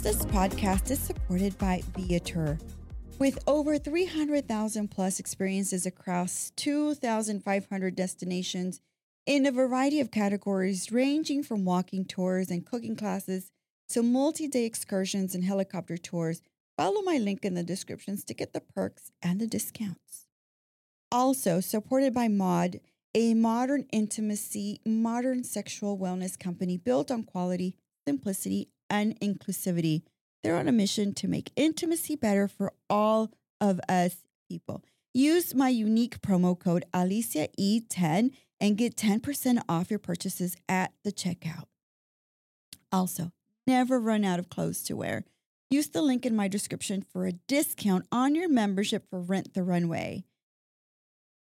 this podcast is supported by Viator. With over 300,000 plus experiences across 2,500 destinations in a variety of categories, ranging from walking tours and cooking classes to multi day excursions and helicopter tours, follow my link in the descriptions to get the perks and the discounts. Also, supported by Maude, a modern intimacy, modern sexual wellness company built on quality, simplicity, and inclusivity. They're on a mission to make intimacy better for all of us people. Use my unique promo code Alicia E10 and get 10% off your purchases at the checkout. Also, never run out of clothes to wear. Use the link in my description for a discount on your membership for Rent the Runway.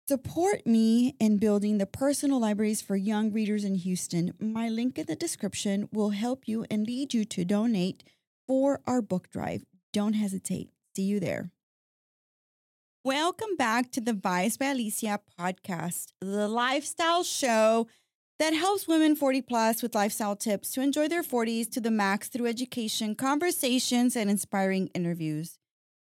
Support me in building the personal libraries for young readers in Houston. My link in the description will help you and lead you to donate for our book drive. Don't hesitate. See you there. Welcome back to the Vibes by Alicia podcast, the lifestyle show that helps women 40 plus with lifestyle tips to enjoy their 40s to the max through education, conversations, and inspiring interviews.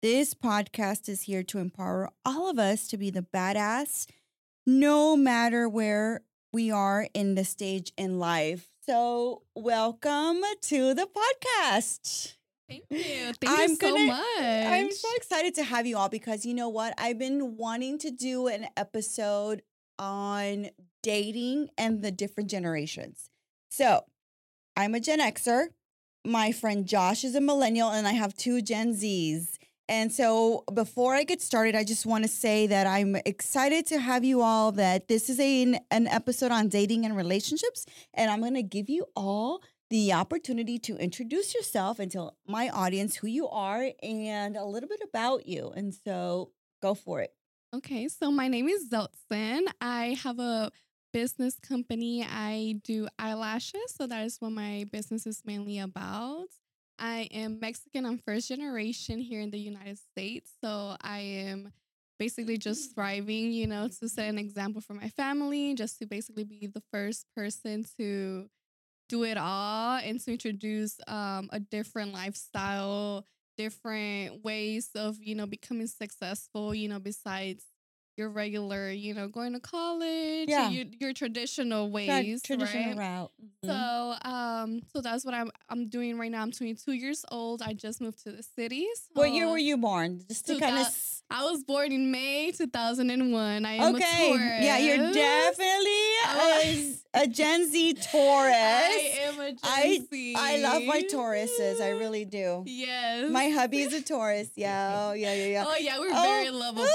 This podcast is here to empower all of us to be the badass, no matter where we are in the stage in life. So, welcome to the podcast. Thank you. Thank I'm you so gonna, much. I'm so excited to have you all because you know what? I've been wanting to do an episode on dating and the different generations. So, I'm a Gen Xer. My friend Josh is a millennial, and I have two Gen Zs. And so before I get started, I just want to say that I'm excited to have you all that this is a, an episode on dating and relationships. And I'm going to give you all the opportunity to introduce yourself and tell my audience who you are and a little bit about you. And so go for it. Okay, so my name is Zeltzin. I have a business company. I do eyelashes, so that is what my business is mainly about. I am Mexican. I'm first generation here in the United States. So I am basically just thriving, you know, to set an example for my family, just to basically be the first person to do it all and to introduce um, a different lifestyle, different ways of, you know, becoming successful, you know, besides your regular, you know, going to college, yeah. your, your traditional ways, traditional right? route. Mm-hmm. So, um, so that's what I'm I'm doing right now. I'm 22 years old. I just moved to the city. So what year were you born? Just to kind of. I was born in May 2001. I am a Taurus. okay. Yeah, you're definitely oh, a, a, Gen Z Taurus. I am a Gen I, Z. I love my Tauruses. I really do. Yes. My hubby's a Taurus. Yeah. Oh, yeah, yeah, yeah. Oh, yeah. We're oh. very lovable.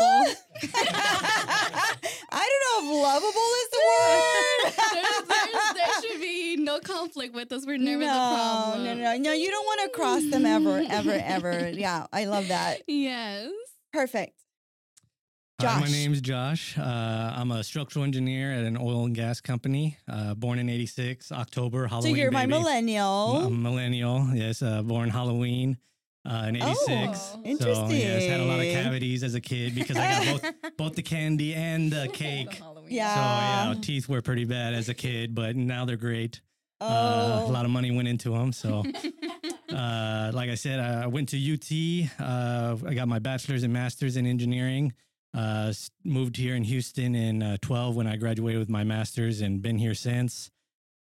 I don't know if lovable is the word. there's, there's, there should be no conflict with us. We're never no, the problem. No, no, no. You don't want to cross them ever, ever, ever. Yeah, I love that. Yes. Perfect. Josh. Hi, my name's Josh. Uh, I'm a structural engineer at an oil and gas company. Uh, born in '86, October, Halloween. So you're baby. my millennial. I'm millennial. Yes, uh, born Halloween uh, in '86. Oh, interesting. So yes, had a lot of cavities as a kid because I got both both the candy and the cake. yeah. So yeah, teeth were pretty bad as a kid, but now they're great. Oh. Uh, a lot of money went into them. So, uh, like I said, I went to UT. Uh, I got my bachelor's and master's in engineering. Uh, moved here in Houston in uh, 12 when I graduated with my master's and been here since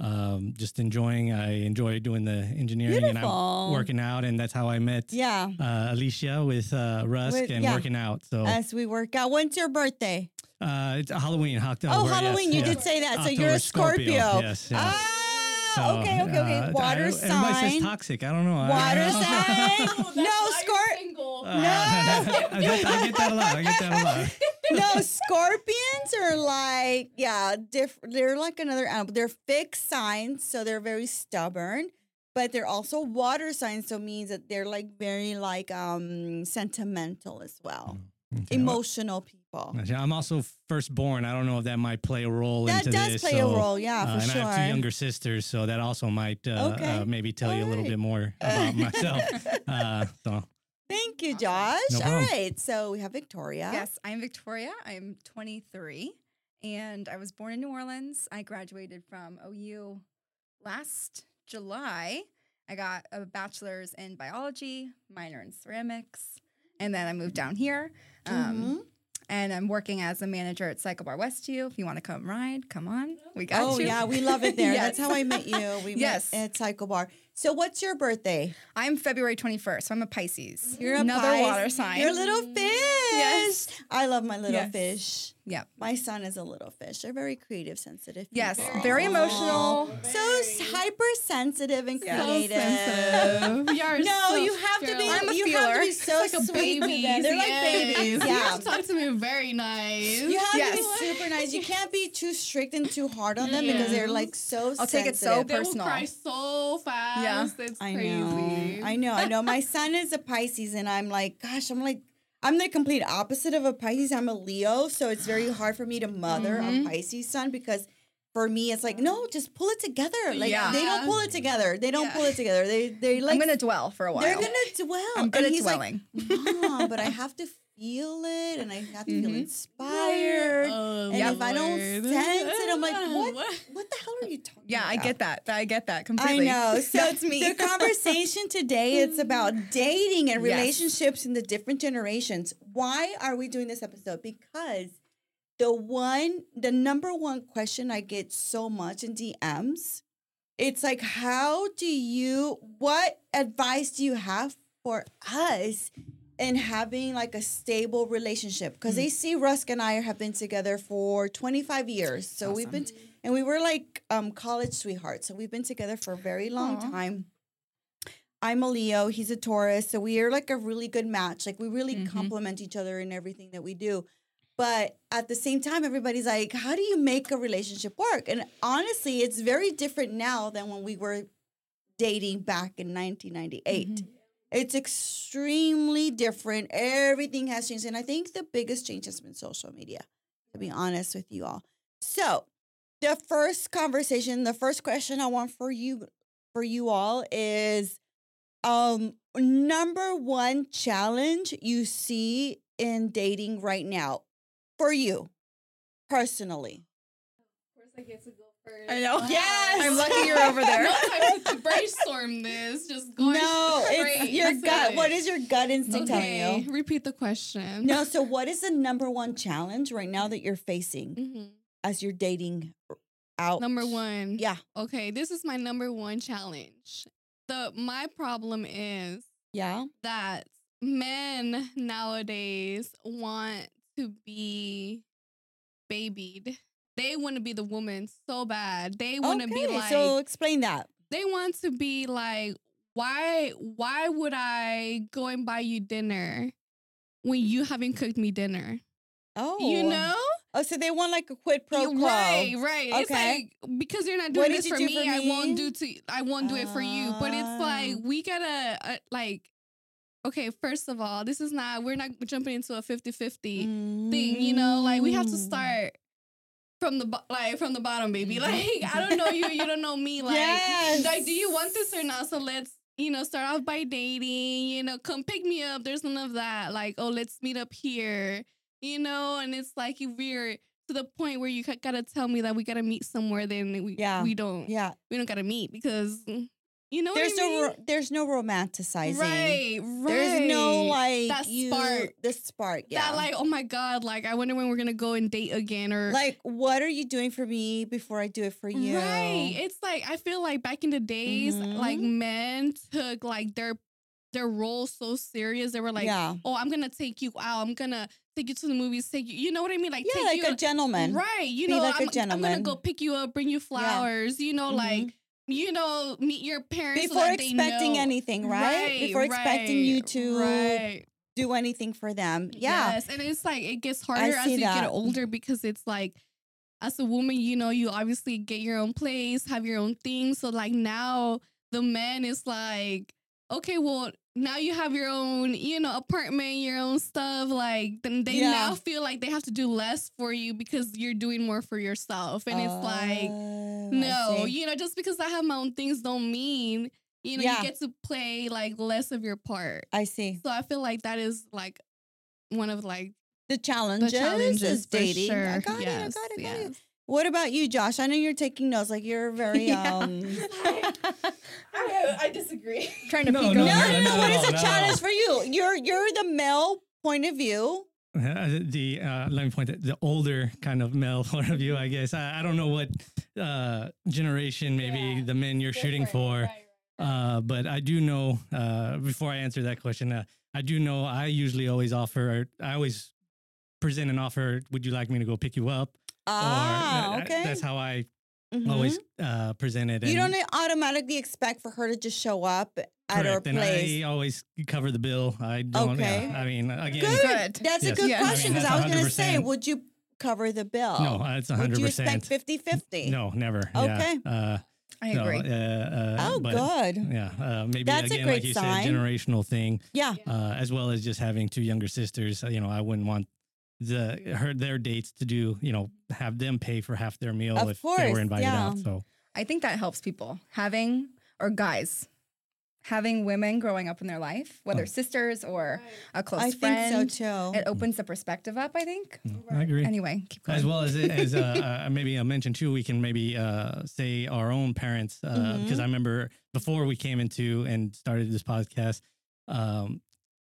um, just enjoying. I enjoy doing the engineering Beautiful. and I'm working out, and that's how I met. Yeah, uh, Alicia with uh, Rusk with, and yeah. working out. So as we work out, when's your birthday? Uh, it's Halloween. October. Oh, Halloween! Yes, you yeah. did say that. October, so you're a Scorpio. Scorpio. Yes. yes. Ah. So, okay, okay, okay. Uh, Water sign. Everybody says toxic. I don't know. Water sign. no, Scorpio. Uh, no. I, get, I get that a lot. I get that a lot. no, scorpions are like, yeah, different. They're like another animal. They're fixed signs, so they're very stubborn. But they're also water signs, so means that they're like very like um sentimental as well, mm, okay. emotional people. I'm also firstborn. I don't know if that might play a role that into this. That does play so, a role, yeah, for uh, and sure. I have two younger sisters, so that also might uh, okay. uh, maybe tell All you a little bit more about myself. Uh, so Thank you, Josh. No All right. So we have Victoria. Yes, I'm Victoria. I'm 23 and I was born in New Orleans. I graduated from OU last July. I got a bachelor's in biology, minor in ceramics, and then I moved down here. Um, Mhm. And I'm working as a manager at Cycle Bar Westview. If you want to come ride, come on. We got Oh you. Oh yeah, we love it there. That's how I met you. We Yes. met at Cycle Bar. So what's your birthday? I'm February 21st, so I'm a Pisces. You're a another water sign. You're a little fish. Yes. I love my little Yes. fish. Yep. My son is a little fish. They're very creative, sensitive. Yes, people. very emotional. So hypersensitive and Yeah. So creative. sensitive. You are No, so- you have to be. girl. I'm a you have to be so like a sweet baby. They're like babies. You Yeah. have to talk to me very nice. You have Yes. to be super nice. You can't be too strict and too hard on them because they're like so. I'll take it so sensitive. they personal. will cry so fast. Yeah. It's I crazy. know. I know. I know. My son is a Pisces, and I'm like, gosh, I'm like, I'm the complete opposite of a Pisces. I'm a Leo, so it's very hard for me to mother Mhm. a Pisces son because for me, it's like, no, just pull it together. Like Yeah. they don't pull it together. They don't Yeah. pull it together. They they like I'm gonna dwell for a while. they're gonna dwell. I'm good and at he's dwelling. Like, Mom, but I have to feel it, and I have to feel Mhm. inspired. Oh, And if I don't sense it, I'm like, what? What the hell are you talking yeah, about? I get that. I get that completely. I know. So it's me. the conversation today it's about dating and Yes. relationships in the different generations. Why are we doing this episode? Because the one the number one question I get so much in DMs, it's like how do you what advice do you have for us in having like a stable relationship? Because Mm. they see Rusk and I have been together for 25 years. So we've been and we were like um college sweethearts. So we've been together for a very long Aw. time. I'm a Leo, he's a Taurus, so we are like a really good match. Like we really Mhm. complement each other in everything that we do. But at the same time, everybody's like, how do you make a relationship work? And honestly, it's very different now than when we were dating back in 1998. Mhm. It's extremely different. Everything has changed. And I think the biggest change has been social media, to be honest with you all. So the first conversation, the first question I want for you for you all is um number one challenge you see in dating right now for you personally. Of course, I first. I know. Yes! I'm lucky you're over there. No time to brainstorm this. Just going no, it's your into gut. it. What is your gut instinct Okay, telling you? repeat the question. No, so what is the number one challenge right now that you're facing Mhm. as you're dating out? Number one. Yeah. Okay, this is my number one challenge. The my problem is Yeah. that men nowadays want to be babied. They want to be the woman so bad. They want to be Okay, like so explain that. they want to be like why why would I go and buy you dinner when you haven't cooked me dinner? Oh. You know? Oh, so they want like a quid pro quo. Right, right. It's Okay. like because you're not doing this for do me, for I won't do to I won't do it for you. But it's like Ah. we gotta uh, like okay, first of all, this is not we're not jumping into a 50-50 thing, you know? Like we have to Mm. start from the like from the bottom, baby. Mm-hmm. Like I don't know you, you don't know me. Like, Yes. like do you want this or not? So let's you know start off by dating. You know, come pick me up. There's none of that. Like oh, let's meet up here. You know, and it's like if we're to the point where you gotta tell me that we gotta meet somewhere, then we Yeah. we don't Yeah. we don't gotta meet because you know There's what I mean? no ro- there's no romanticizing. right, right. There's no like That you, spark. the spark. Yeah. that like oh my god like I wonder when we're gonna go and date again or like what are you doing for me before I do it for you? Right. It's like I feel like back in the days, like Mhm. men took like their their role so serious. They were like, yeah. "Oh, I'm gonna take you out. I'm gonna take you to the movies. Take you. You know what I mean? Like, Yeah, take like you a gentleman. right. You Be know, like a I'm, I'm gonna go pick you up, bring you flowers. You know, like Mhm. You know, meet your parents so Before they expecting anything, right? Before expecting you to right. do anything for them. Yeah. Yes, and it's like it gets harder as you that. get older because it's like as a woman, you know, you obviously get your own place, have your own thing. So like now the man is like, okay, well, now you have your own, you know, apartment, your own stuff. Like then they Yeah. now feel like they have to do less for you because you're doing more for yourself. And it's like, Oh, no, you know, just because I have my own things don't mean, you know, Yeah. you get to play like less of your part. I see. So I feel like that is like one of like The challenges, the challenges is for dating. Sure. I got yes, it. I got it. Got it. Yes. What about you, Josh? I know you're taking notes. Like you're very Yeah. um. I, I disagree. Trying to No, peek no, No, over. no, no. not What at is a not at challenge all. for you? You're you're the male point of view. Uh, the uh, let me point that the older kind of male point of view, I guess. I, I don't know what uh, generation maybe Yeah, the men you're shooting for, uh, but I do know. Uh, before I answer that question, uh, I do know I usually always offer. I always present an offer. Would you like me to go pick you up? Ah, or, okay. That's how I Mhm. always uh, present it. You and- don't automatically expect for her to just show up at her correct, and place. I always cover the bill. I don't. Okay. Yeah, I mean, again, Good. Good. That's a Yes. good Yeah. I mean, question because I, was going to say, would you cover the bill? no, it's Would hundred you expect percent. 50 50? No, never. Okay. Yeah. Uh, I so, agree. uh, uh, Oh, but, good. Yeah, uh, maybe That's a again, great like you sign. said, generational thing, Yeah. uh, as well as just having two younger sisters. uh, You know, I wouldn't want the her their dates to do. You know, have them pay for half their meal Of if they were invited yeah. out. So I think that helps people having or guys having women growing up in their life, whether Oh. sisters or a close I friend. think so too. It opens the perspective up. I think. mm, I agree. Anyway, keep going. As well as as uh, uh, maybe I mentioned too, we can maybe uh, say our own parents uh, Mm-hmm. because I remember before we came into and started this podcast, um,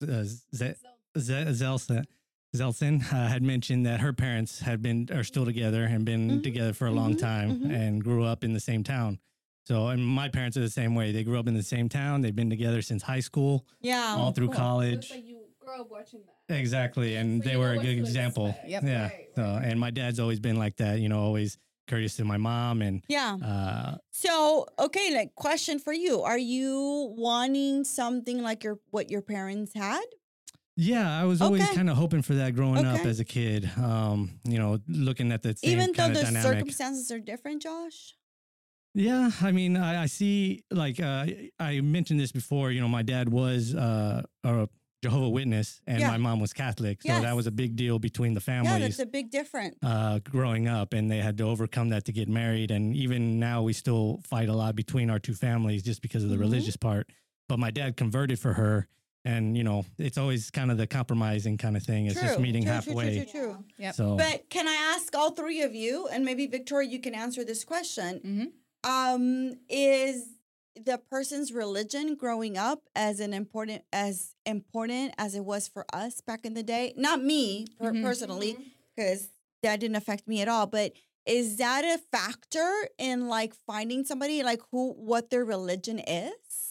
uh, Z- Z- Zeltzin, Zeltzin uh, had mentioned that her parents had been are still together and been Mhm, together for a long mhm, time mhm. and grew up in the same town. So, and my parents are the same way. They grew up in the same town. They've been together since high school, yeah. all through cool. college. you grow up watching that. Exactly, and So they were a good example. expect. Yep. Yeah. Right, So, and my dad's always been like that. You know, always courteous to my mom, and yeah. uh, So, okay, like question for you. Are you wanting something like your what your parents had? Yeah, I was always Okay. kind of hoping for that growing up as a kid. Um, you know, looking at the Even though the dynamic. circumstances are different, Josh? Yeah, I mean, I, I see. Like uh, I mentioned this before. You know, my dad was uh, a Jehovah Witness, and Yeah. my mom was Catholic, so Yes. that was a big deal between the families. Yeah, that's a big difference. uh, growing up, and they had to overcome that to get married. And even now, we still fight a lot between our two families just because of the Mhm. religious part. But my dad converted for her, and you know, it's always kind of the compromising kind of thing. It's just meeting true, true, true, halfway. true, true. Yep. So, But can I ask all three of you, and maybe Victoria, you can answer this question? Mhm. Um, is the person's religion growing up as an important as important as it was for us back in the day? Not me per- Mhm. personally, because that didn't affect me at all. But is that a factor in like finding somebody like who what their religion is?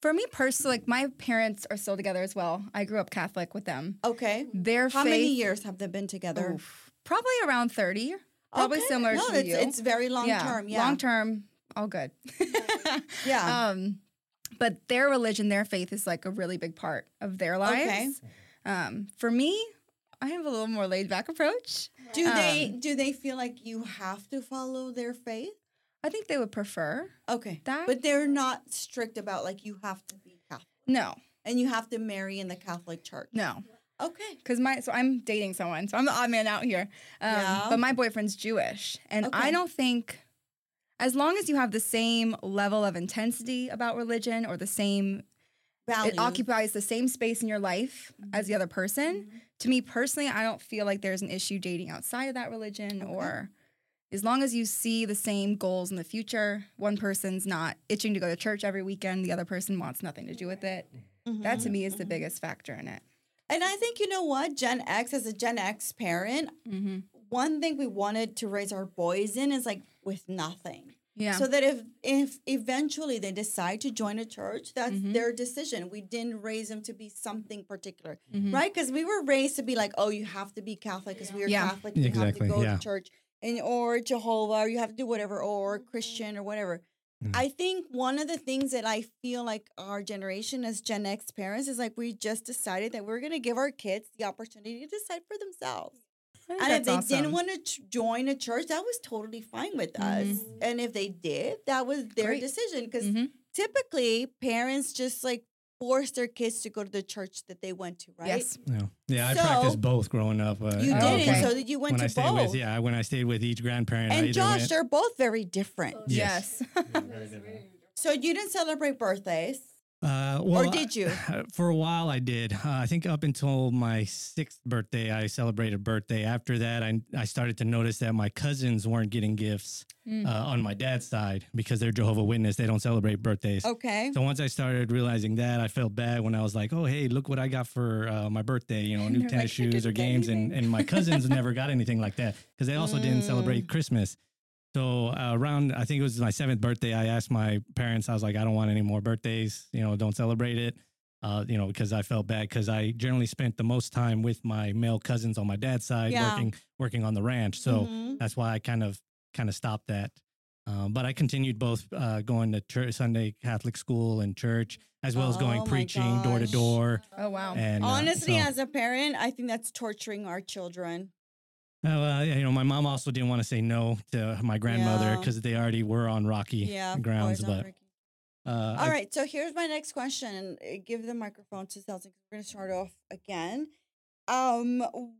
For me personally, like my parents are still together as well. I grew up Catholic with them. Okay. Their How faith, many years have they been together? Oof, probably around thirty. Probably Okay. similar no, to it's, you. It's very long term. Yeah. long term, all good. Yeah. Um, but their religion, their faith is like a really big part of their lives. Okay. Um, for me, I have a little more laid back approach. Do they Um, do they feel like you have to follow their faith? I think they would prefer Okay. that. But they're not strict about like you have to be Catholic no, and you have to marry in the Catholic Church. no. Okay. Because my so I'm dating someone, so I'm the odd man out here. Um, Yeah. But my boyfriend's Jewish, and Okay. I don't think, as long as you have the same level of intensity about religion or the same, Values. it occupies the same space in your life as the other person. Mm-hmm. To me personally, I don't feel like there's an issue dating outside of that religion, Okay. or as long as you see the same goals in the future. One person's not itching to go to church every weekend, the other person wants nothing to do with it. That to Mhm, me is the mhm. biggest factor in it. And I think you know what, Gen X as a Gen X parent, Mm-hmm. one thing we wanted to raise our boys in is like with nothing. Yeah. So that if if eventually they decide to join a church, that's Mhm. their decision. We didn't raise them to be something particular, Mhm. right? Because we were raised to be like, oh, you have to be Catholic because we are Yeah. Catholic. You Exactly, have to go yeah. to church, and or Jehovah, or you have to do whatever, or Christian or whatever. Mm. I think one of the things that I feel like our generation as Gen X parents is like we just decided that we're going to give our kids the opportunity to decide for themselves. And if they didn't want to ch- join a church, that was totally fine with us. Mhm. And if they did, that was their Great. decision. Because Mhm. typically, parents just like force their kids to go to the church that they went to, right? Yes. yeah, yeah. I So- practiced both growing up. Uh, You uh, Oh, did okay. so that you went when I to stayed both. with yeah, when I stayed with each grandparent, And either Josh, went, they're both very different. Yes. Yes. So you didn't celebrate birthdays. Uh, well, or did you? I- for a while, I did. Uh, I think up until my sixth birthday, I celebrated birthday. After that, I I started to notice that my cousins weren't getting gifts Mm. uh, on my dad's side because they're Jehovah Witness. They don't celebrate birthdays. Okay. So once I started realizing that, I felt bad when I was like, "Oh, hey, look what I got for uh, my birthday! You know, new tennis like, shoes or games." And anything. and my cousins never got anything like that because they also didn't Mm. celebrate Christmas. So uh, around, I think it was my seventh birthday, I asked my parents. I was like, "I don't want any more birthdays. You know, don't celebrate it." Uh, you know, because I felt bad because I generally spent the most time with my male cousins on my dad's side, Yeah. working working on the ranch. So Mhm. that's why I kind of kind of stopped that. Um, but I continued both uh, going to church, Sunday Catholic school and church, as well as Oh going preaching door to door. Oh wow. And uh, Honestly, so- as a parent, I think that's torturing our children. Uh, well, you know, my mom also didn't want to say no to my grandmother Yeah. because they already were on rocky Yeah. grounds. course, But I'm uh, All I- right, so here's my next question, and uh, give the microphone to Zeltzin. We're gonna start off again. Um,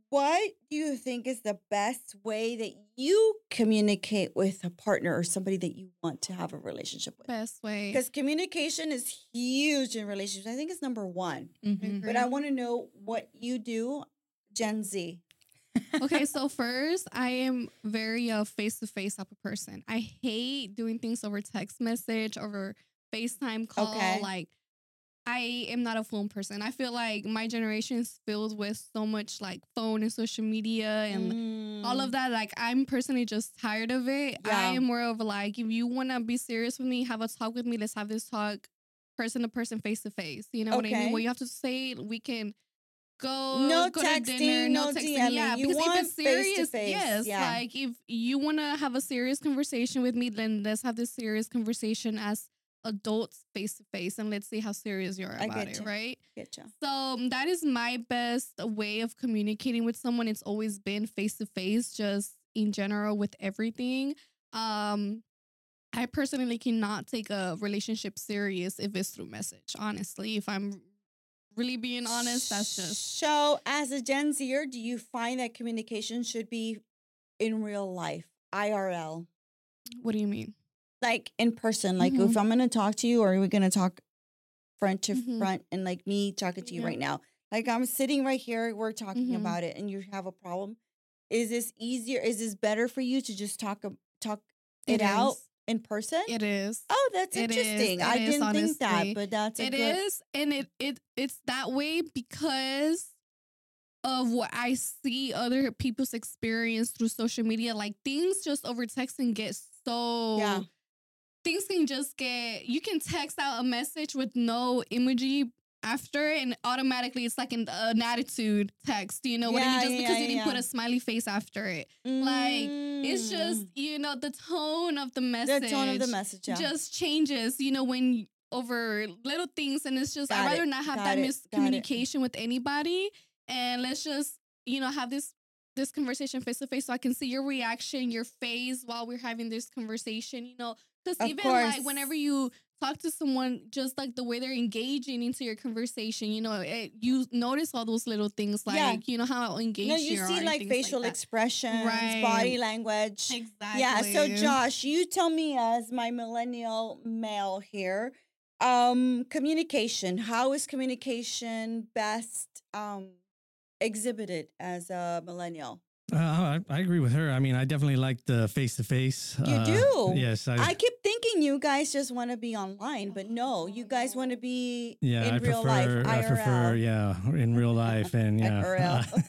what do you think is the best way that you communicate with a partner or somebody that you want to have a relationship with? Best way. Because communication is huge in relationships. I think it's number one. Mhm. But I want to know what you do, Gen Z. okay, so first, I am very uh face to face type of person. I hate doing things over text message, over FaceTime call. Okay. Like, I am not a phone person. I feel like my generation is filled with so much like phone and social media and all of that. Like, I'm personally just tired of it. Mm. Yeah. I am more of like, if you want to be serious with me, have a talk with me. Let's have this talk person to person, face to face. You know what I mean? What you have to say, we can go No go to texting, dinner, no no texting. DMing. Yeah, You because if want it's serious, face-to-face, yes. yeah. Like if you want to have a serious conversation with me, then let's have this serious conversation as adults face to face, and let's see how serious you are about it, right? Getcha. So um, that is my best way of communicating with someone. It's always been face to face, just in general with everything. Um, I personally cannot take a relationship serious if it's through message. Honestly, if I'm really being honest, that's just So, as a Gen Zer, do you find that communication should be in real life, IRL, what do you mean? like in person? Like, Mhm. if I'm going to talk to you, or are we're going to talk front to Mhm. front, and like me talking to you Yeah. right now, like I'm sitting right here, we're talking Mhm. about it, and you have a problem. Is this easier? Is this better for you to just talk talk it, out is. In person? It is. oh, that's it is. interesting. I It is, didn't think that, but that's a It good. is, and it it it's that way because of what I see other people's experience through social media. Like things just over texting get so Yeah. things can just get you can text out a message with no emoji after and automatically it's like an, an attitude text you know what I Yeah, mean just yeah, because you didn't put a smiley face after it like, it's just Mm. you know the tone of the message the tone of the message. Yeah. just changes, you know, when over little things. And it's just, Got I'd rather it, not have got that it, miscommunication with anybody. And let's just, you know, have this this conversation face to face so I can see your reaction, your face while we're having this conversation, you know. Because even course. like whenever you talk to someone, just like the way they're engaging into your conversation, you know, it, you notice all those little things, like, Yeah. you know, how engaged no, you see like facial that. expressions, Right. body language. Exactly. Yeah. So Josh, you tell me as my millennial male here, um, communication. How is communication best um exhibited as a millennial? Uh, I, I agree with her. I mean, I definitely like the face to face. You do? Yes, I, I keep thinking you guys just want to be online, but no, you guys want to be yeah, in I real prefer. life. I prefer, IRL. yeah, in real life, and yeah.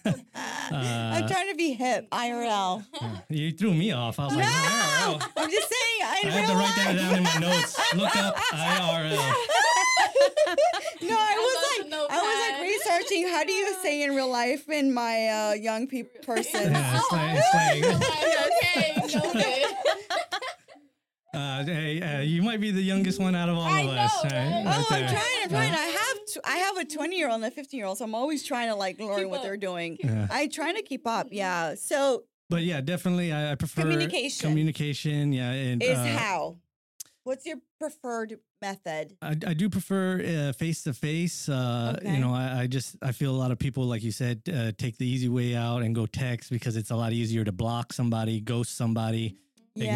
IRL. I'm Uh, trying to be hip. IRL. you threw me off. I was like, IRL. I'm just saying. I have to write that down in my notes. Look up IRL. no, I was love like, the I was like notepad. researching how do you say in real life in my uh, young people person. Yeah, it's like, it's like okay, uh, hey, uh, you might be the youngest one out of all I of us. know, right? Oh, I'm trying. I'm trying. Uh, I have to, I have a 20 year old and a 15 year old, so I'm always trying to like learn Keep what up. they're doing. yeah. I trying to keep up. Yeah. So But yeah, definitely, I, I prefer Communication. Communication, yeah, and is uh, how. What's your preferred method? I, I do prefer face to face. You know, I, I just I feel a lot of people, like you said, uh, take the easy way out and go text because it's a lot easier to block somebody, ghost somebody, Ignore,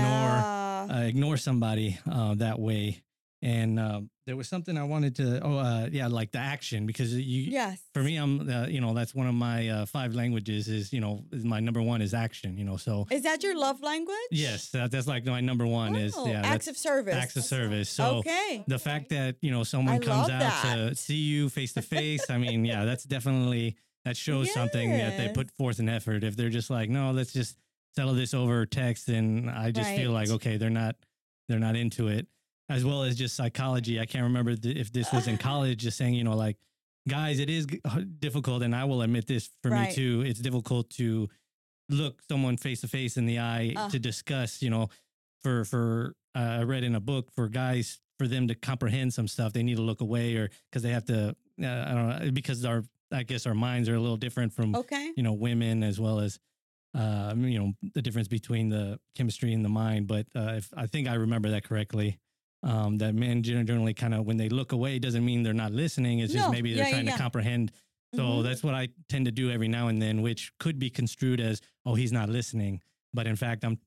uh, ignore somebody uh, that way. And um, there was something I wanted to. Oh, uh, yeah, like the action because you. Yes. For me, I'm. Uh, you know, that's one of my uh, five languages. Is you know, is my number one is action. You know, so. Is that your love language? Yes, that, that's like my number one is Oh, yeah. acts of service. acts of service. So okay. the fact that you know someone I comes out to see you face to face, I mean, yeah, that's definitely that shows something that they put forth an effort. If they're just like, no, let's just settle this over text, then I just feel like okay, they're not they're not into it. As well as just psychology. I can't remember th- if this was in college, just saying, you know, like guys, it is difficult, and I will admit this for Right. me too. It's difficult to look someone face to face in the eye Uh. to discuss, you know, for for uh, I read in a book for guys for them to comprehend some stuff they need to look away or because they have to uh, I don't know because our I guess our minds are a little different from Okay. you know women as well as uh, you know the difference between the chemistry and the mind but uh, if I think I remember that correctly um, that men generally kind of when they look away doesn't mean they're not listening it's just No. maybe they're Yeah, yeah, trying yeah. to comprehend so Mhm. that's what I tend to do every now and then, which could be construed as, oh, he's not listening. But in fact, I'm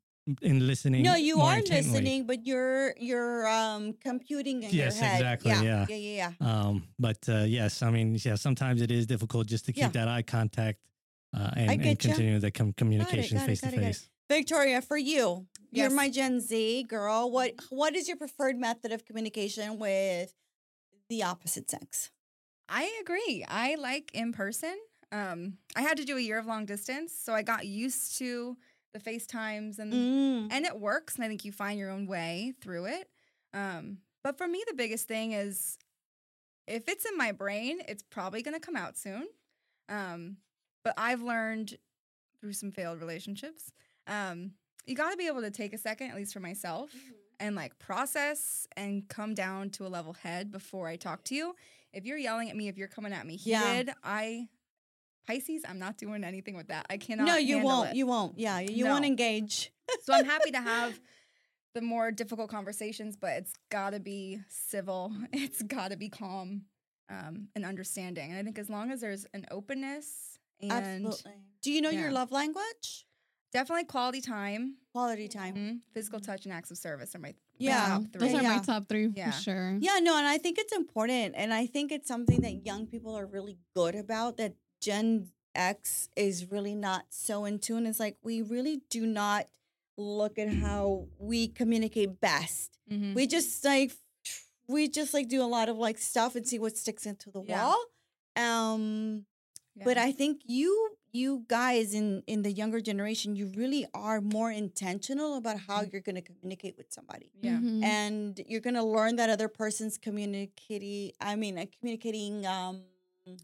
in listening. No, you are intently. listening, but you're you're um computing in Yes, your head. exactly, yeah. yeah, yeah, yeah. Um, but uh, yes, I mean, yeah, sometimes it is difficult just to keep Yeah. that eye contact uh, and, and continue the com- communication face to got it, got it. face. Victoria, for you, you're my Gen Z girl. What what is your preferred method of communication with the opposite sex? I agree. I like in person. Um, I had to do a year of long distance, so I got used to the FaceTimes and Mm. and it works. And I think you find your own way through it. Um, but for me, the biggest thing is if it's in my brain, it's probably going to come out soon. Um, but I've learned through some failed relationships, um, you got to be able to take a second, at least for myself, and like process and come down to a level head before I talk to you. If you're yelling at me, if you're coming at me Yeah. heated, I Pisces, I'm not doing anything with that. I cannot. No, you won't. it. You won't. Yeah, you won't engage. So I'm happy to have the more difficult conversations, but it's got to be civil. It's got to be calm um, and understanding. And I think as long as there's an openness and Absolutely. Do you know your love language? Definitely quality time, Quality time. mhm, physical touch, and acts of service are my, my Yeah. top Those three. are Yeah. my top three Yeah. for sure. Yeah, no, and I think it's important, and I think it's something that young people are really good about. That Gen X is really not so in tune. It's like we really do not look at how we communicate best. Mhm. We just like we just like do a lot of like stuff and see what sticks into the Yeah. wall. Um, but I think you you guys in in the younger generation, you really are more intentional about how you're going to communicate with somebody yeah. Mhm. and you're gonna learn that other person's communicating. I mean, uh, communicating um,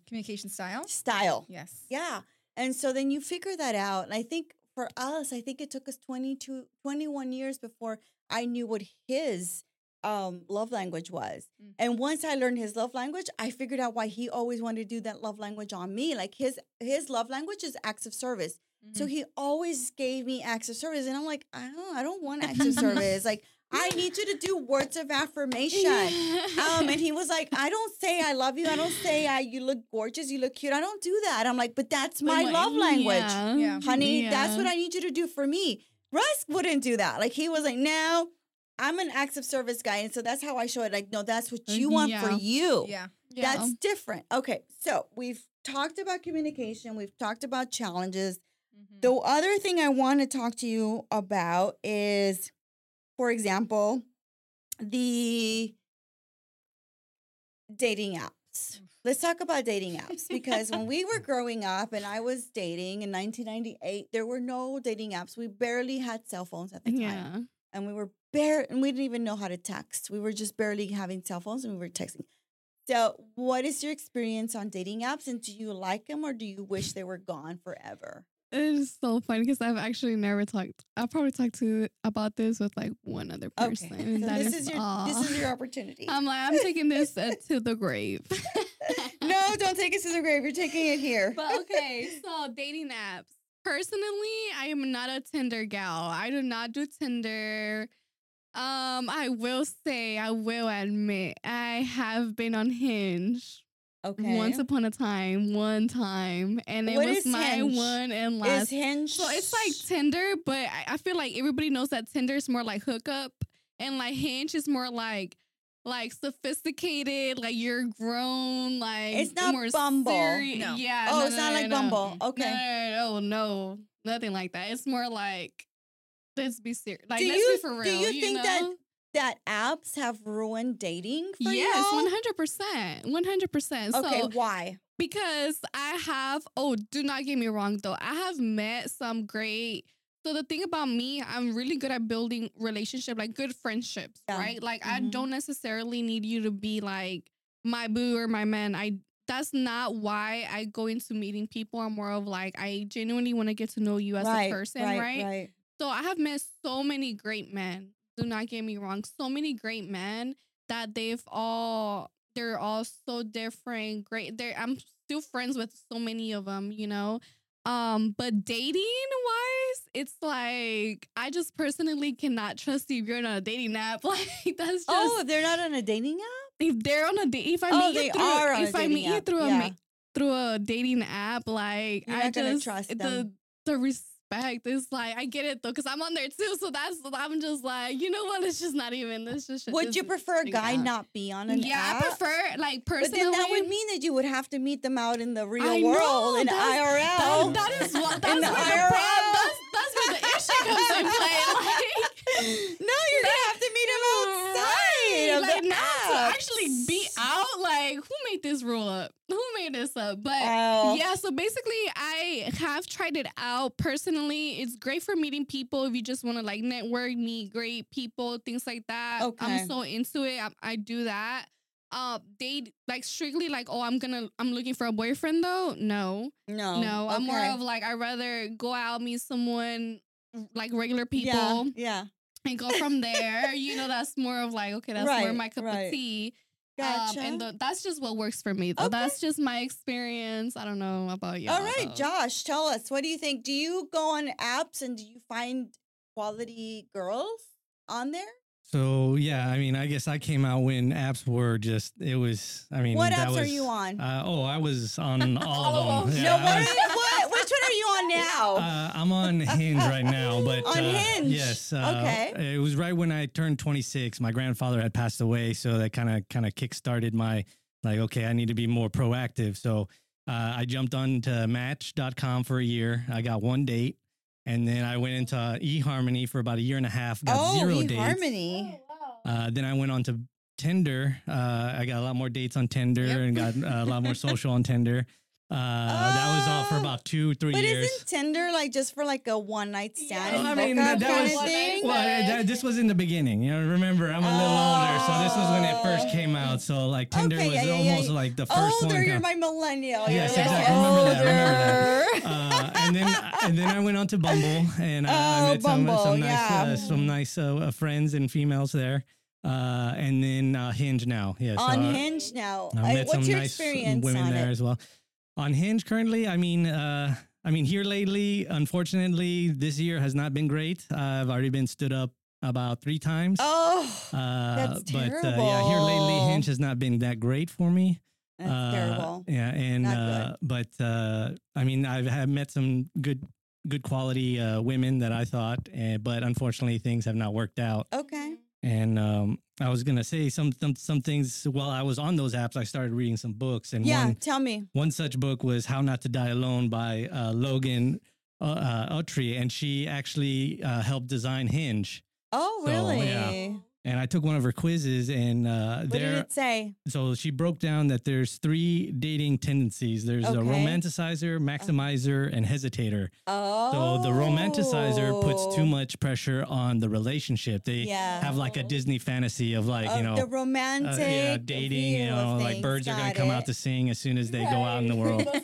communication style. style. Yes. Yeah, and so then you figure that out. And I think for us, I think it took us 22, 21 years before I knew what his um, love language was. Mm. And once I learned his love language, I figured out why he always wanted to do that love language on me. Like his his love language is acts of service. So Mhm. he always gave me acts of service, and I'm like, I don't, I don't want acts of service. Like, I need you to do words of affirmation. Um, and he was like, I don't say I love you. I don't say I, you look gorgeous. You look cute. I don't do that. I'm like, but that's my But love language, Yeah. Yeah. honey. That's what I need you to do for me. Russ wouldn't do that. Like he was like, no, I'm an acts of service guy, and so that's how I show it. Like, no, that's what you want for you. Yeah. Yeah. That's different. Okay, so we've talked about communication. We've talked about challenges. Mhm. The other thing I want to talk to you about is, for example, the dating apps. Let's talk about dating apps because when we were growing up and I was dating in 1998, there were no dating apps. We barely had cell phones at the time. yeah. And we were bare and we didn't even know how to text. We were just barely having cell phones and we were texting. So, what is your experience on dating apps and do you like them or do you wish they were gone forever? It is so funny because I've actually never talked. I've probably talked to about this with like one other person. Okay. So this is your all. this is your opportunity. I'm like, I'm taking this uh, to the grave. no, don't take it to the grave. You're taking it here. But okay, so dating apps. Personally, I am not a Tinder gal. I do not do Tinder. Um, I will say, I will admit, I have been on Hinge okay. once upon a time, one time, and it What was my Hinge? one and last. is. Hinge So it's like Tinder, but I, I feel like everybody knows that Tinder is more like hookup, and like Hinge is more like like sophisticated, like you're grown, like It's not more Bumble. No. Yeah. Oh, no, it's no, not no, like. Bumble. Okay. No, no, no, nothing like that. It's more like let's be serious. Like Do let's you- be for real. do you think that know? That apps have ruined dating for Yes, y'all? one hundred percent, one hundred percent. Okay, So why? because I have oh, do not get me wrong though. I have met some great so the thing about me, I'm really good at building relationship, like good friendships, Yeah. right? Like I Mhm. don't necessarily need you to be like my boo or my man. I that's not why I go into meeting people. I'm more of like I genuinely want to get to know you as right, a person, right, right? right. So I have met so many great men. Do not get me wrong. So many great men that they've all they're all so different. Great. They're I'm still friends with so many of them, you know. Um, but dating wise, it's like I just personally cannot trust you if you're on a dating app. Like that's just Oh, they're not on a dating app? if they're on a date. If I Oh, meet they you through, a if I dating meet you app, through a yeah. ma- through a dating app, like You're I just trust the them. the respect is like I get it though because I'm on there too. So that's I'm just like you know what? It's just not even. This just Would this you prefer a guy out. not be on an Yeah, app? I prefer like personally. But then that would mean that you would have to meet them out in the real I world know, in IRL. that, that is what that's In where the the IRL. problem. That's, that's where the issue comes in play. Like, no, you're gonna have to meet him outside of like the now to actually be. Like who made this rule up? Who made this up? But Oh. yeah, so basically, I have tried it out personally. It's great for meeting people if you just want to like network, meet great people, things like that. Okay. I'm so into it. I, I do that. Uh, they like strictly like, oh, I'm gonna, I'm looking for a boyfriend though. No, No, no, I'm more of like, I'd rather go out meet someone like regular people Yeah, yeah. and go from there. you know, that's more of like, okay, that's more my cup right. of tea. Gotcha. Um, and the, that's just what works for me, though. Okay. That's just my experience. I don't know about you. All right, Josh, tell us. What do you think? Do you go on apps and do you find quality girls on there? So yeah, I mean, I guess I came out when apps were just. It was. I mean, what that apps are you on? Uh, oh, I was on all All of of them. them. no, what, was- are- what? Which one are you on now? Uh, I'm on Hinge right now, but On uh, Hinge? yes. Uh, Okay. It was right when I turned 26. My grandfather had passed away, so that kind of kind of kickstarted my like, okay, I need to be more proactive. So uh, I jumped on to Match.com for a year. I got one date, and then I went into eHarmony for about a year and a half. Got oh, zero dates. eHarmony. Uh, then I went on to Tinder. Uh, I got a lot more dates on Tinder Yep. and got uh, a lot more social on Tinder. Uh, that was all for about two, three But years. isn't Tinder like just for like a one night stand? Yeah. I mean, that, that was well. that- this was in the beginning. You know, remember I'm a little older, so this was when it first came Oh. out. So like Tinder Okay, was yeah, yeah, yeah. almost like the first older, one. you're my millennial. Yes, exactly. like Remember that, older. uh, and then and then I went on to Bumble and uh, Oh, I met some Bumble, some nice yeah. uh, some nice uh, uh, friends and females there. Uh, and then uh, Hinge now. Yes, on Hinge now. I met what's some your nice experience women on there it? as well. On Hinge currently, I mean, uh, I mean here lately, unfortunately, this year has not been great. Uh, I've already been stood up about three times. Oh, uh, that's but uh, yeah, here lately. Hinge has not been that great for me. that's Uh, terrible. Yeah, and uh, but uh, I mean, I've have met some good good quality uh, women that I thought, uh, but unfortunately, things have not worked out. Okay. And um, I was gonna say some, some some things. While I was on those apps, I started reading some books, and Yeah, one tell me. one such book was How Not to Die Alone by uh, Logan uh, uh, and she actually uh, helped design Hinge. Oh, So, really? yeah. And I took one of her quizzes, and uh, What did there, it say? so she broke down that there's three dating tendencies. There's a romanticizer, maximizer, and hesitator. Oh. So the romanticizer puts too much pressure on the relationship. They Yeah. have like a Disney fantasy of like Of you know the uh, romantic yeah, dating. You know, like birds birds are gonna Got come out to sing as soon as they go out in the world.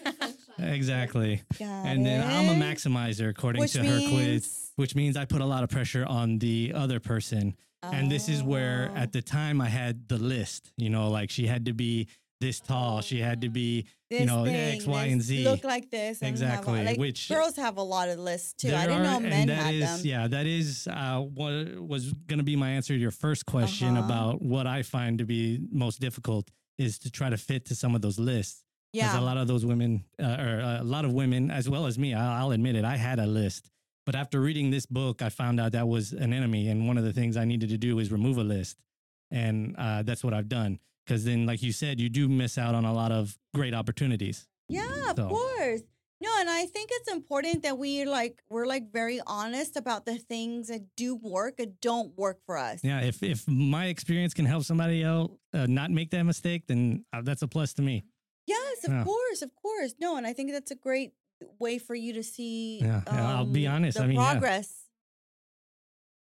Exactly. Got And then I'm a maximizer according Which to her quiz, which means I put a lot of pressure on the other person. And this is where at the time I had the list, you know, like she had to be this tall, she had to be This know, thing, X, Y, and Z. Look like this. have a- Exactly, like, which- girls have a lot of lists too. I didn't are- know and men that had is- them. Yeah, that is uh, what was going to be my answer to your first question Uh-huh. about what I find to be most difficult is to try to fit to some of those lists. Because Yeah. a lot of those women, uh, or a lot of women, as well as me, I'll admit it, I had a list. But after reading this book, I found out that was an enemy. And one of the things I needed to do is remove a list. and uh, that's what I've done. Because then, like you said, you do miss out on a lot of great opportunities. Yeah, of So- course. No, and I think it's important that we like we're like very honest about the things that do work and don't work for us. Yeah, if if my experience can help somebody else uh, not make that mistake, then uh, that's a plus to me. Yes, of Yeah. course, of course. No, and I think that's a great way for you to see. Yeah, yeah, I'll be um, honest, I mean, yeah. progress.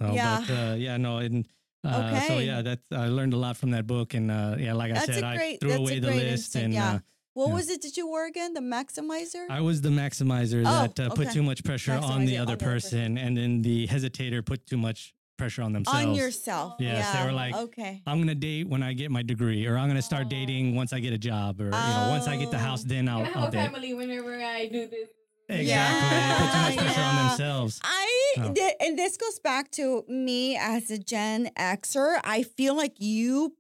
So, Yeah. But uh, yeah, no, and uh, so yeah, that I learned a lot from that book, and uh, yeah, like I That's a said, I threw away the list, instinct, and yeah. uh, What Yeah. was it that you were again? The maximizer. I was the maximizer Oh, that uh, put too much pressure on the other on person. person, and then the hesitator put too much pressure on themselves. on yourself. Yes, yeah. they were like, okay. I'm gonna date when I get my degree, or I'm gonna start dating once I get a job, or you know, once I get the house, Oh. then I I'll, have I'll a date. family whenever I do this. Exactly, they put too much pressure on themselves. I Oh. thi- and this goes back to me as a Gen Xer. I feel like you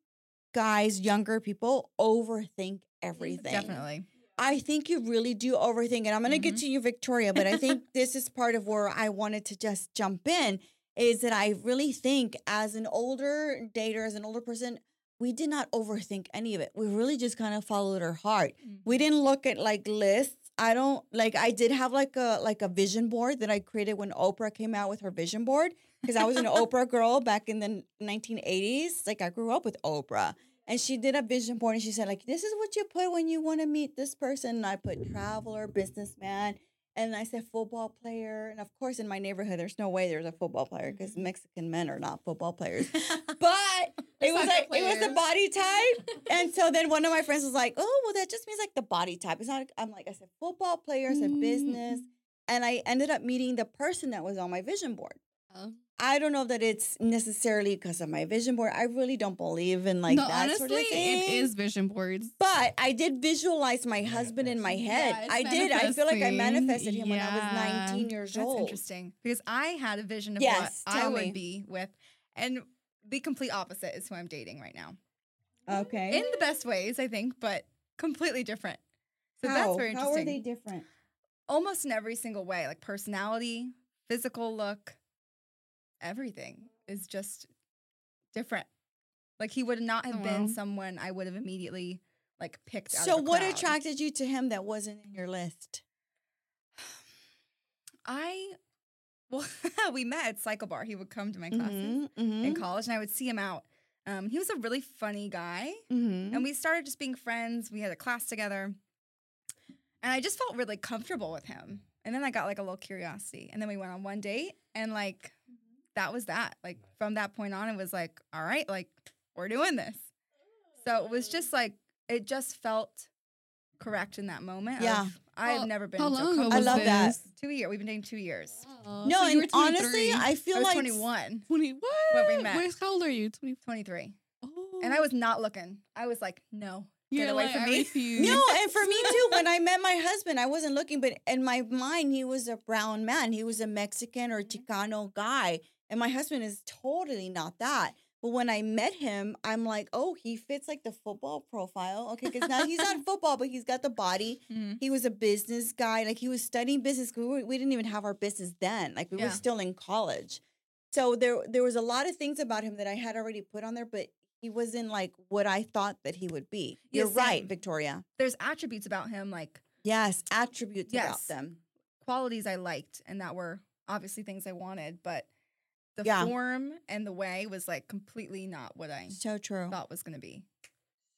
guys, younger people, overthink everything. Definitely. I think you really do overthink. And I'm going to get Mhm. to you, Victoria, but I think this is part of where I wanted to just jump in is that I really think as an older dater, as an older person, we did not overthink any of it. We really just kind of followed our heart. We mm-hmm. didn't look at like lists. I don't like I did have like a like a vision board that I created when Oprah came out with her vision board because I was an Oprah girl back in the 1980s. Like I grew up with Oprah. And she did a vision board and she said, like, this is what you put when you want to meet this person. And I put traveler, businessman, and I said football player. And of course, in my neighborhood, there's no way there's a football player because Mexican men are not football players. But it was like it was the body type. And so then one of my friends was like, Oh, well, that just means like the body type. It's not I'm like, I said football player, I said business. And I ended up meeting the person that was on my vision board. Oh. I don't know that it's necessarily because of my vision board. I really don't believe in like no, that honestly, sort of thing. it is vision boards. But I did visualize my husband in my head. Yeah, I did. I feel like I manifested him when I was 19 years old. That's old. interesting because I had a vision of Yes, what I would me. be with, and the complete opposite is who I'm dating right now. Okay. In the best ways, I think, but completely different. So How? that's very How interesting. are they different? Almost in every single way, like personality, physical look, everything is just different. Like he would not have Oh, been wow. someone I would have immediately like picked out. So what crowd. attracted you to him that wasn't in your list? I well, we met at CycleBar. He would come to my classes Mhm, mhm, in college, and I would see him out. Um, he was a really funny guy, mhm. and we started just being friends. We had a class together, and I just felt really comfortable with him. And then I got like a little curiosity, and then we went on one date, and like that was that. Like from that point on, it was like, all right, like we're doing this. So it was just like it just felt correct in that moment. Yeah. of, I How- have never been How long ago. I was love that. this? Two years. We've been dating two years. Oh, no, so and honestly, I feel I was like 21, 20 what? when we met. Wait, how old are you? 20. 23. Oh. And I oh. was not looking. I was like, no, get You're away like, from I me. refuse. No, and for me too, when I met my husband, I wasn't looking, but in my mind, he was a brown man. He was a Mexican or mm-hmm. Chicano guy. And my husband is totally not that. But when I met him, I'm like, oh, he fits like the football profile. Okay, because now he's not football, but he's got the body. Mhm. He was a business guy. Like he was studying business. We, were, we didn't even have our business then. Like we Yeah. were still in college. So there, there was a lot of things about him that I had already put on there, but he wasn't like what I thought that he would be. You're right. Victoria. There's attributes about him, like Yes, attributes about Yes. them. qualities I liked, and that were obviously things I wanted, but the Yeah. form and the way was like completely not what I So true. thought was going to be.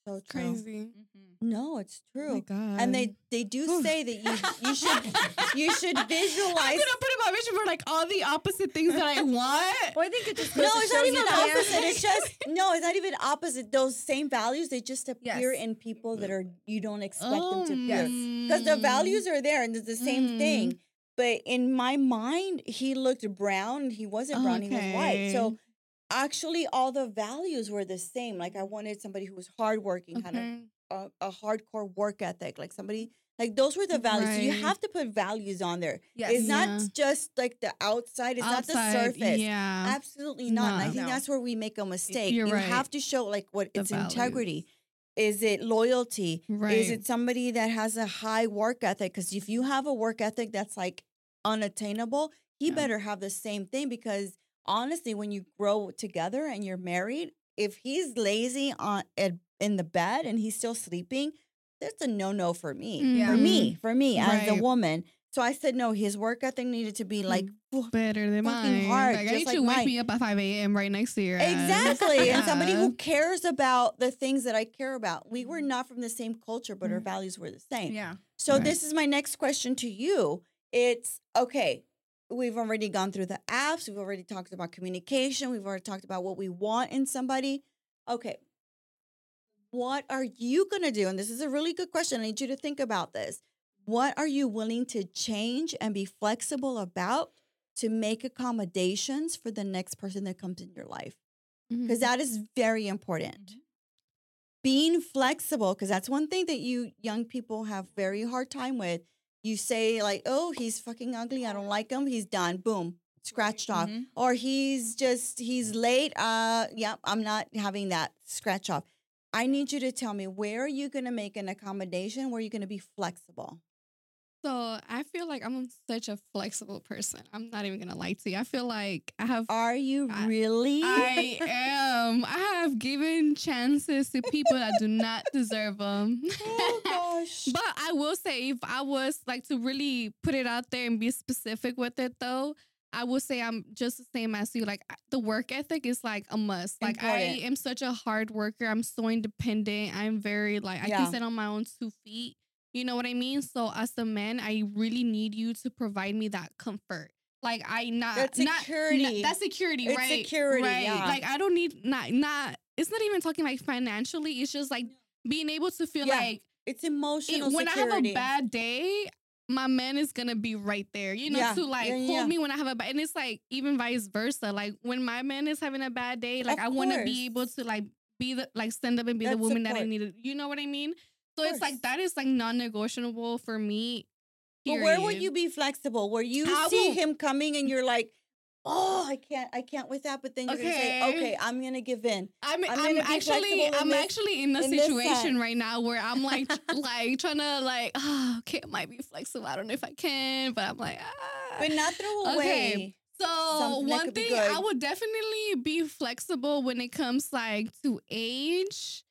So true. Crazy. Mm-hmm. No, it's Oh my true. god. and they they do say that you you should you should visualize. I'm visualize. gonna put in my vision for like all the opposite things that I want. Well, I think it just No, it's not even opposite. It's just no, it's not even opposite. Those same values they just appear Yes. in people that are you don't expect them to yes. appear because the values mm. are there and it's the same Mm. thing. But in my mind, he looked brown. He wasn't brown. He was white. So actually, all the values were the same. Like I wanted somebody who was hardworking, had a Okay. a, a hardcore work ethic, like somebody like those were the values. So you have to put values on there. Yes. It's Yeah. not just like the outside. It's not the surface. Yeah. Absolutely not. And I think No. that's where we make a mistake. you're you right. have to show like what The it's integrity. Is it loyalty? Right. Is it somebody that has a high work ethic? Because if you have a work ethic that's like unattainable, he Yeah. better have the same thing because honestly, when you grow together and you're married, if he's lazy on in the bed and he's still sleeping, that's a no no for me. For mm-hmm. me, for me as a woman. So I said no. His work ethic needed to be like mm, Better than mine. hard, like, I need like you to wake me up at 5 a.m. right next to your ass. Exactly. And somebody who cares about the things that I care about. We Mm-hmm. were mm. not from the same culture, but our mm. values were the same. Yeah. So Right. this is my next question to you. It's okay. We've already gone through the apps. We've already talked about communication. We've already talked about what we want in somebody. Okay. What are you going to do? And this is a really good question. I need you to think about this. What are you willing to change and be flexible about to make accommodations for the next person that comes in your life? Mm-hmm. Because that is very important. Mm-hmm. Being flexible, because that's one thing that you young people have very hard time with. You say like, "Oh, he's fucking ugly. I don't like him. He's done. Boom, scratched off." Mhm. Or he's just he's late. Uh, yep, I'm not having that scratch off. I need you to tell me where are you going to make an accommodation? Where are you going to be flexible? So I feel like I'm such a flexible person. I'm not even gonna lie to you. I feel like I have Are you I- really? I am. I have given chances to people that do not deserve them. oh gosh. But I will say, if I was like to really put it out there and be specific with it, though, I will say I'm just the same as you. Like the work ethic is like a must. Like I am such a hard worker. I'm so independent. I'm very like I Yeah. can stand on my own two feet. You know what I mean? So as a man, I really need you to provide me that comfort. Like I not That not- security. Not, that's security, It's right? security, right. yeah. Like I don't need not not. It's not even talking like financially. It's just like being able to feel Yeah. like it's it, emotional when I have a bad day, my man is gonna be right there, you know, Yeah, to like yeah, hold yeah. me when I have a bad. And it's like even vice versa. Like when my man is having a bad day, like Of I want to be able to like be the like stand up and be the That woman that I needed. You know what I mean? So it's like that is like non-negotiable for me. But where would you be flexible? Where you I see will- him coming and you're like, oh, I can't, I can't with that. But then you're gonna say, Okay. okay, I'm gonna give in. I'm, I'm I'm, actually in I'm this- actually in a situation right now where I'm like like trying to like oh, okay I might be flexible I don't know if I can but I'm like ah. But not throw Okay. away. So Something one thing I would definitely be flexible when it comes like to age,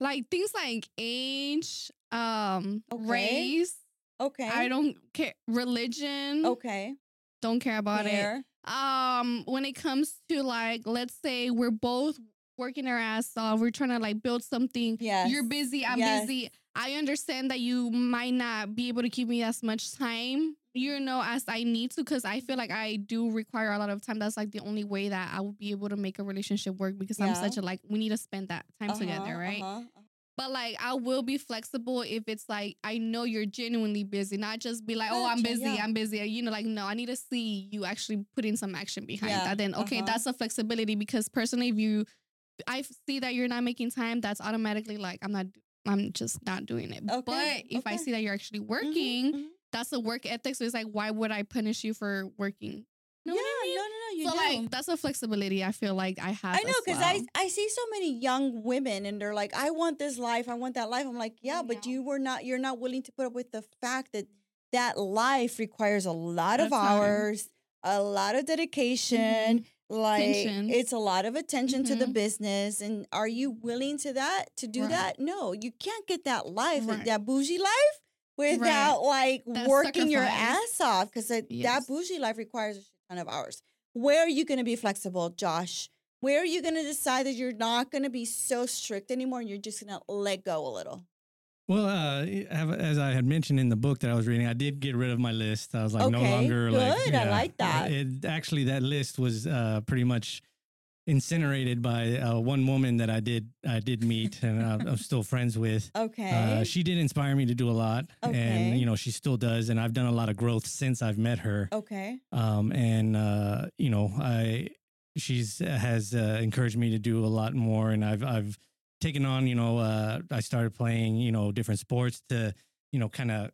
like things like age, um, Okay. race. Okay. I don't care. Religion. Okay. Don't care about it. Um, when it comes to like, let's say we're both working our ass off, we're trying to like build something. Yeah. You're busy. I'm Yes. busy. I understand that you might not be able to give me as much time, you know, as I need to, because I feel like I do require a lot of time. That's like the only way that I will be able to make a relationship work because I'm such a like we need to spend that time together, Uh-huh, right? uh-huh. But like I will be flexible if it's like I know you're genuinely busy, not just be like, oh, I'm busy, yeah. I'm busy. You know, like no, I need to see you actually putting some action behind Yeah, that. Then okay, uh-huh. that's a flexibility because personally, if you I see that you're not making time, that's automatically like I'm not I'm just not doing it. Okay, But if I see that you're actually Mhm, working, mhm. That's the work ethic. So it's like, why would I punish you for working? yeah, I mean? no, no, no. You so do. like that's a flexibility I feel like I have. I know because well. I I see so many young women and they're like, I want this life, I want that life. I'm like, yeah, but you were not, you're not willing to put up with the fact that that life requires a lot of Of. Mm-hmm. hours, a lot of dedication. Like Attention. it's a lot of attention to the Mhm. business, and are you willing to that to do Right. that? No, you can't get that life, Right. that bougie life, without like That working your ass off because that bougie life requires a ton of hours. Where are you going to be flexible, Josh? Where are you going to decide that you're not going to be so strict anymore and you're just going to let go a little? Well, uh, as I had mentioned in the book that I was reading, I did get rid of my list. I was like, no Okay, longer like. good. I like that. It, actually, that list was uh, pretty much incinerated by uh, one woman that I did I did meet and uh, I'm still friends with. Okay. Uh, she did inspire me to do a lot, Okay. and you know she still does, and I've done a lot of growth since I've met her. okay. Um, and uh, you know, I she's has uh, encouraged me to do a lot more, and I've I've taken on. You know, uh, I started playing you know different sports to you know kind of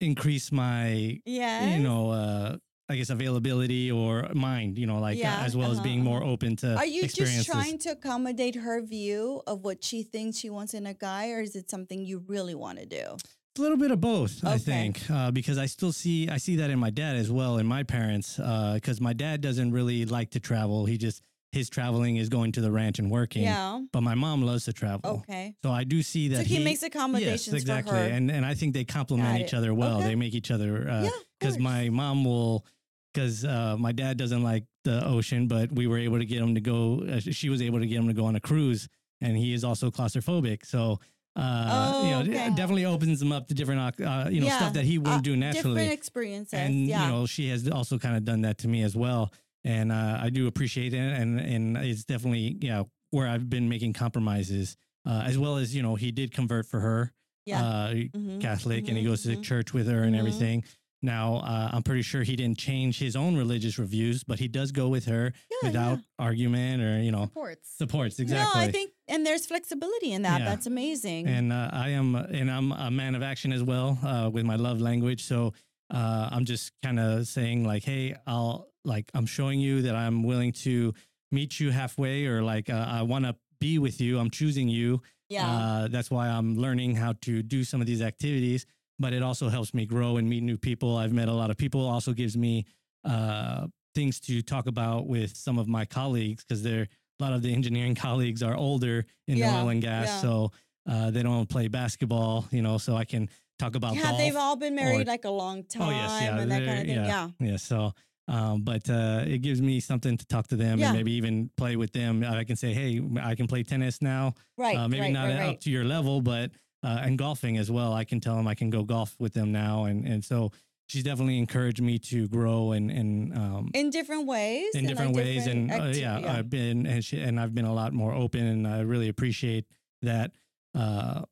increase my Yeah. you know uh, I guess availability or mind. You know, like uh, Yeah, as well as uh-huh, being more uh-huh. open to Are you just trying to accommodate her view of what she thinks she wants in a guy, or is it something you really want to do? A little bit of both, I think, uh, because I still see I see that in my dad as well, in my parents, because my dad doesn't really like to travel. He just his traveling is going to the ranch and working. Yeah. But my mom loves to travel. Okay. So I do see that So he, makes accommodations yes, exactly. for her. And and I think they complement each other well. Okay. They make each other yeah, because my mom will because uh, my dad doesn't like the ocean, but we were able to get him to go. Uh, she was able to get him to go on a cruise, and he is also claustrophobic. So. Uh, you know, Oh, it definitely opens him up to different, uh, you know, Yeah. stuff that he wouldn't Uh, do naturally Different experiences. and yeah. you know she has also kind of done that to me as well and uh, i do appreciate it and and it's definitely yeah where i've been making compromises uh, as well as you know he did convert for her yeah. uh, Mhm, catholic and he mhm, goes to mhm. church with her and Mhm. everything now uh, i'm pretty sure he didn't change his own religious reviews but he does go with her Yeah, without argument or you know Supports. supports exactly No, I think, and there's flexibility in that. Yeah. That's amazing. and uh, I am, and I'm a man of action as well uh, with my love language. So uh, I'm just kind of saying like, hey, I'll like I'm showing you that I'm willing to meet you halfway, or like uh, I want to be with you. I'm choosing you. yeah. Uh, that's why I'm learning how to do some of these activities. But it also helps me grow and meet new people. I've met a lot of people. Also gives me uh, things to talk about with some of my colleagues because they're a lot of the engineering colleagues are older in Yeah, the oil and gas, yeah. so uh, they don't play basketball. You know, so I can talk about yeah, they've all been married or- like a long time oh yes, yeah, and that kind of thing. Yeah. yeah. So, um, but uh, it gives me something to talk to them Yeah. and maybe even play with them. I can say, hey, I can play tennis now. Right. Uh, maybe right, not right, up right. to your level, but uh, and golfing as well. I can tell them I can go golf with them now, and and so she's definitely encouraged me to grow and and um, in different ways. in different like, ways, different and uh, acti- yeah, I've been and she, and I've been a lot more open, and I really appreciate that. Uh,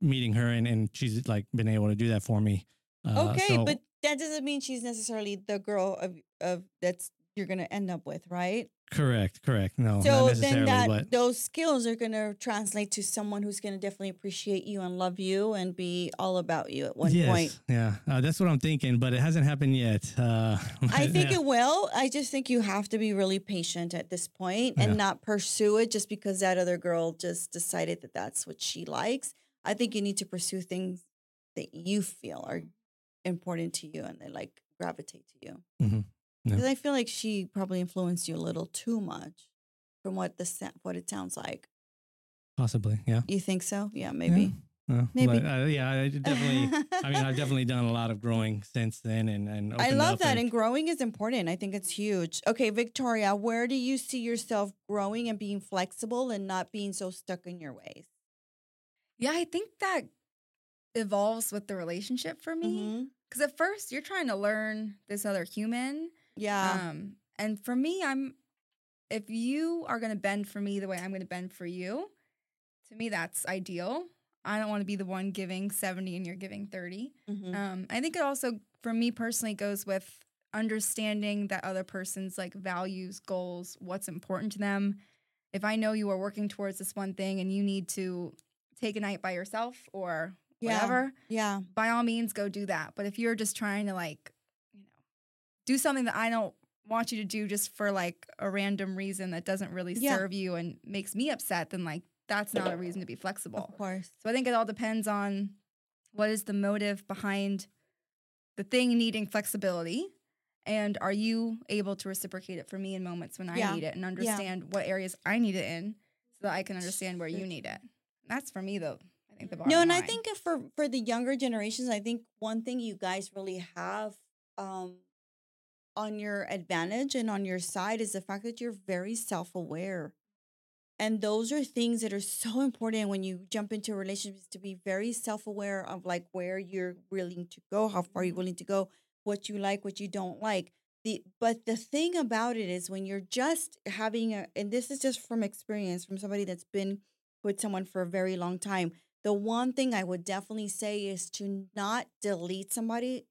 meeting her and, and she's like been able to do that for me. Uh, okay, so- but that doesn't mean she's necessarily the girl of of that's you're gonna end up with, right? Correct, correct. No, so not then that but those skills are gonna translate to someone who's gonna definitely appreciate you and love you and be all about you at one yes, point. yeah, uh, that's what I'm thinking, but it hasn't happened yet. Uh, I think yeah. it will. I just think you have to be really patient at this point and Yeah. not pursue it just because that other girl just decided that that's what she likes. I think you need to pursue things that you feel are important to you and they like gravitate to you. Mhm. Yeah. Because I feel like she probably influenced you a little too much from what the what it sounds like. possibly, yeah. You think so? Yeah, maybe. Uh, Maybe. but, uh, yeah, I definitely. I mean, I've definitely done a lot of growing since then, and and I love that, and- and growing is important. I think it's huge. Okay, Victoria, where do you see yourself growing and being flexible and not being so stuck in your ways? Yeah, I think that evolves with the relationship for me. Because at first you're trying to learn this other human. Yeah, Um, and for me, I'm if you are gonna bend for me the way I'm gonna bend for you, to me that's ideal. I don't want to be the one giving 70 and you're giving 30. Mhm. Um, I think it also, for me personally, goes with understanding that other person's like values, goals, what's important to them. If I know you are working towards this one thing and you need to take a night by yourself or Yeah. whatever, yeah, by all means go do that. But if you're just trying to like, do something that I don't want you to do just for like a random reason that doesn't really Yeah. serve you and makes me upset, then like that's not a reason to be flexible. of course. So I think it all depends on what is the motive behind the thing needing flexibility. And are you able to reciprocate it for me in moments when I Yeah. need it and understand what areas I need it in so that I can understand where you need it? That's for me, though. I think the bottom No, and I think if for for the younger generations, I think one thing you guys really have um on your advantage and on your side is the fact that you're very self-aware. And those are things that are so important when you jump into relationships to be very self-aware of like where you're willing to go, how far you're willing to go, what you like, what you don't like. The but the thing about it is when you're just having a and this is just from experience from somebody that's been with someone for a very long time. The one thing I would definitely say is to not delete somebody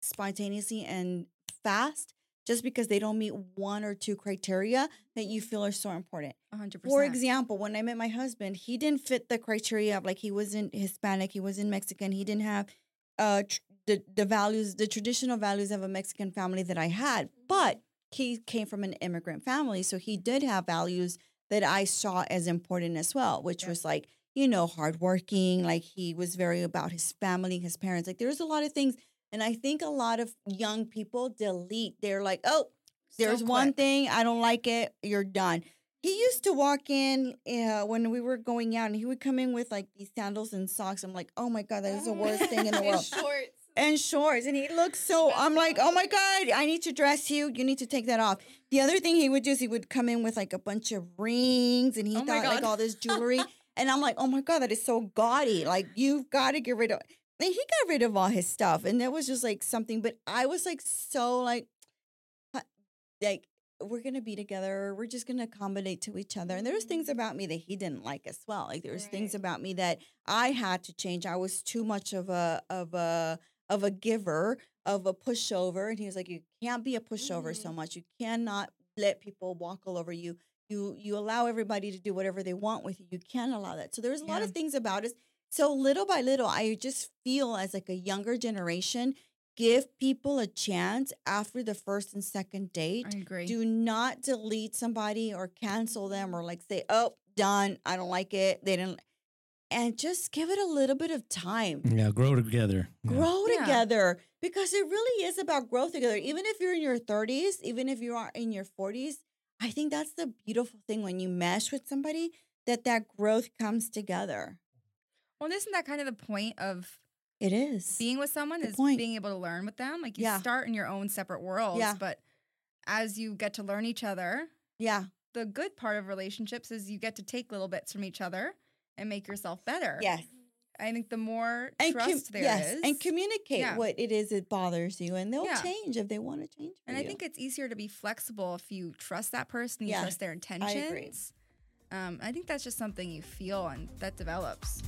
spontaneously and fast just because they don't meet one or two criteria that you feel are so important. 100%. For example, when I met my husband, he didn't fit the criteria of like he wasn't Hispanic, he wasn't Mexican, he didn't have uh tr- the the values, the traditional values of a Mexican family that I had, but he came from an immigrant family, so he did have values that I saw as important as well, which Yeah. was like you know hardworking, like he was very about his family, his parents. Like there was a lot of things, and I think a lot of young people delete. They're like, oh, There's one thing I don't like it. You're done. He used to walk in uh, when we were going out, and he would come in with like these sandals and socks. I'm like, oh my god, that is the worst thing in the world. Shorts. And shorts, and he looks so. I'm like, oh my god, I need to dress you. You need to take that off. The other thing he would do is he would come in with like a bunch of rings, and he Oh thought like all this jewelry. and I'm like, oh my god, that is so gaudy. Like you've got to get rid of. And he got rid of all his stuff, and that was just like something. But I was like so like, like we're gonna be together. We're just gonna accommodate to each other. And there was things about me that he didn't like as well. Like there's things Right. about me that I had to change. I was too much of a of a of a giver, of a pushover. And he was like, You can't be a pushover so Mhm. much. You cannot let people walk all over you. You you allow everybody to do whatever they want with you. You can't allow that. So there's a lot of things about us. So little by little, I just feel as like a younger generation, give people a chance after the first and second date. I agree. Do not delete somebody or cancel them mm-hmm. or like say, oh, done. I don't like it. They didn't. And just give it a little bit of time. Yeah, grow together. Yeah. Grow Yeah. together because it really is about growth together. Even if you're in your 30s, even if you are in your 40s, I think that's the beautiful thing when you mesh with somebody that that growth comes together. Well, isn't that kind of the point of It is. being with someone Good is point. being able to learn with them? Like you Yeah. start in your own separate worlds, Yeah. but as you get to learn each other, yeah. the good part of relationships is you get to take little bits from each other and make yourself better. Yes. I think the more And com- trust there is, yes, and communicate Yeah. what it is that bothers you, and they'll Yeah. change if they want to change. And I think it's easier to be flexible if you trust that person, you Yeah, trust their agree. intentions. Um, I think that's just something you feel and that develops.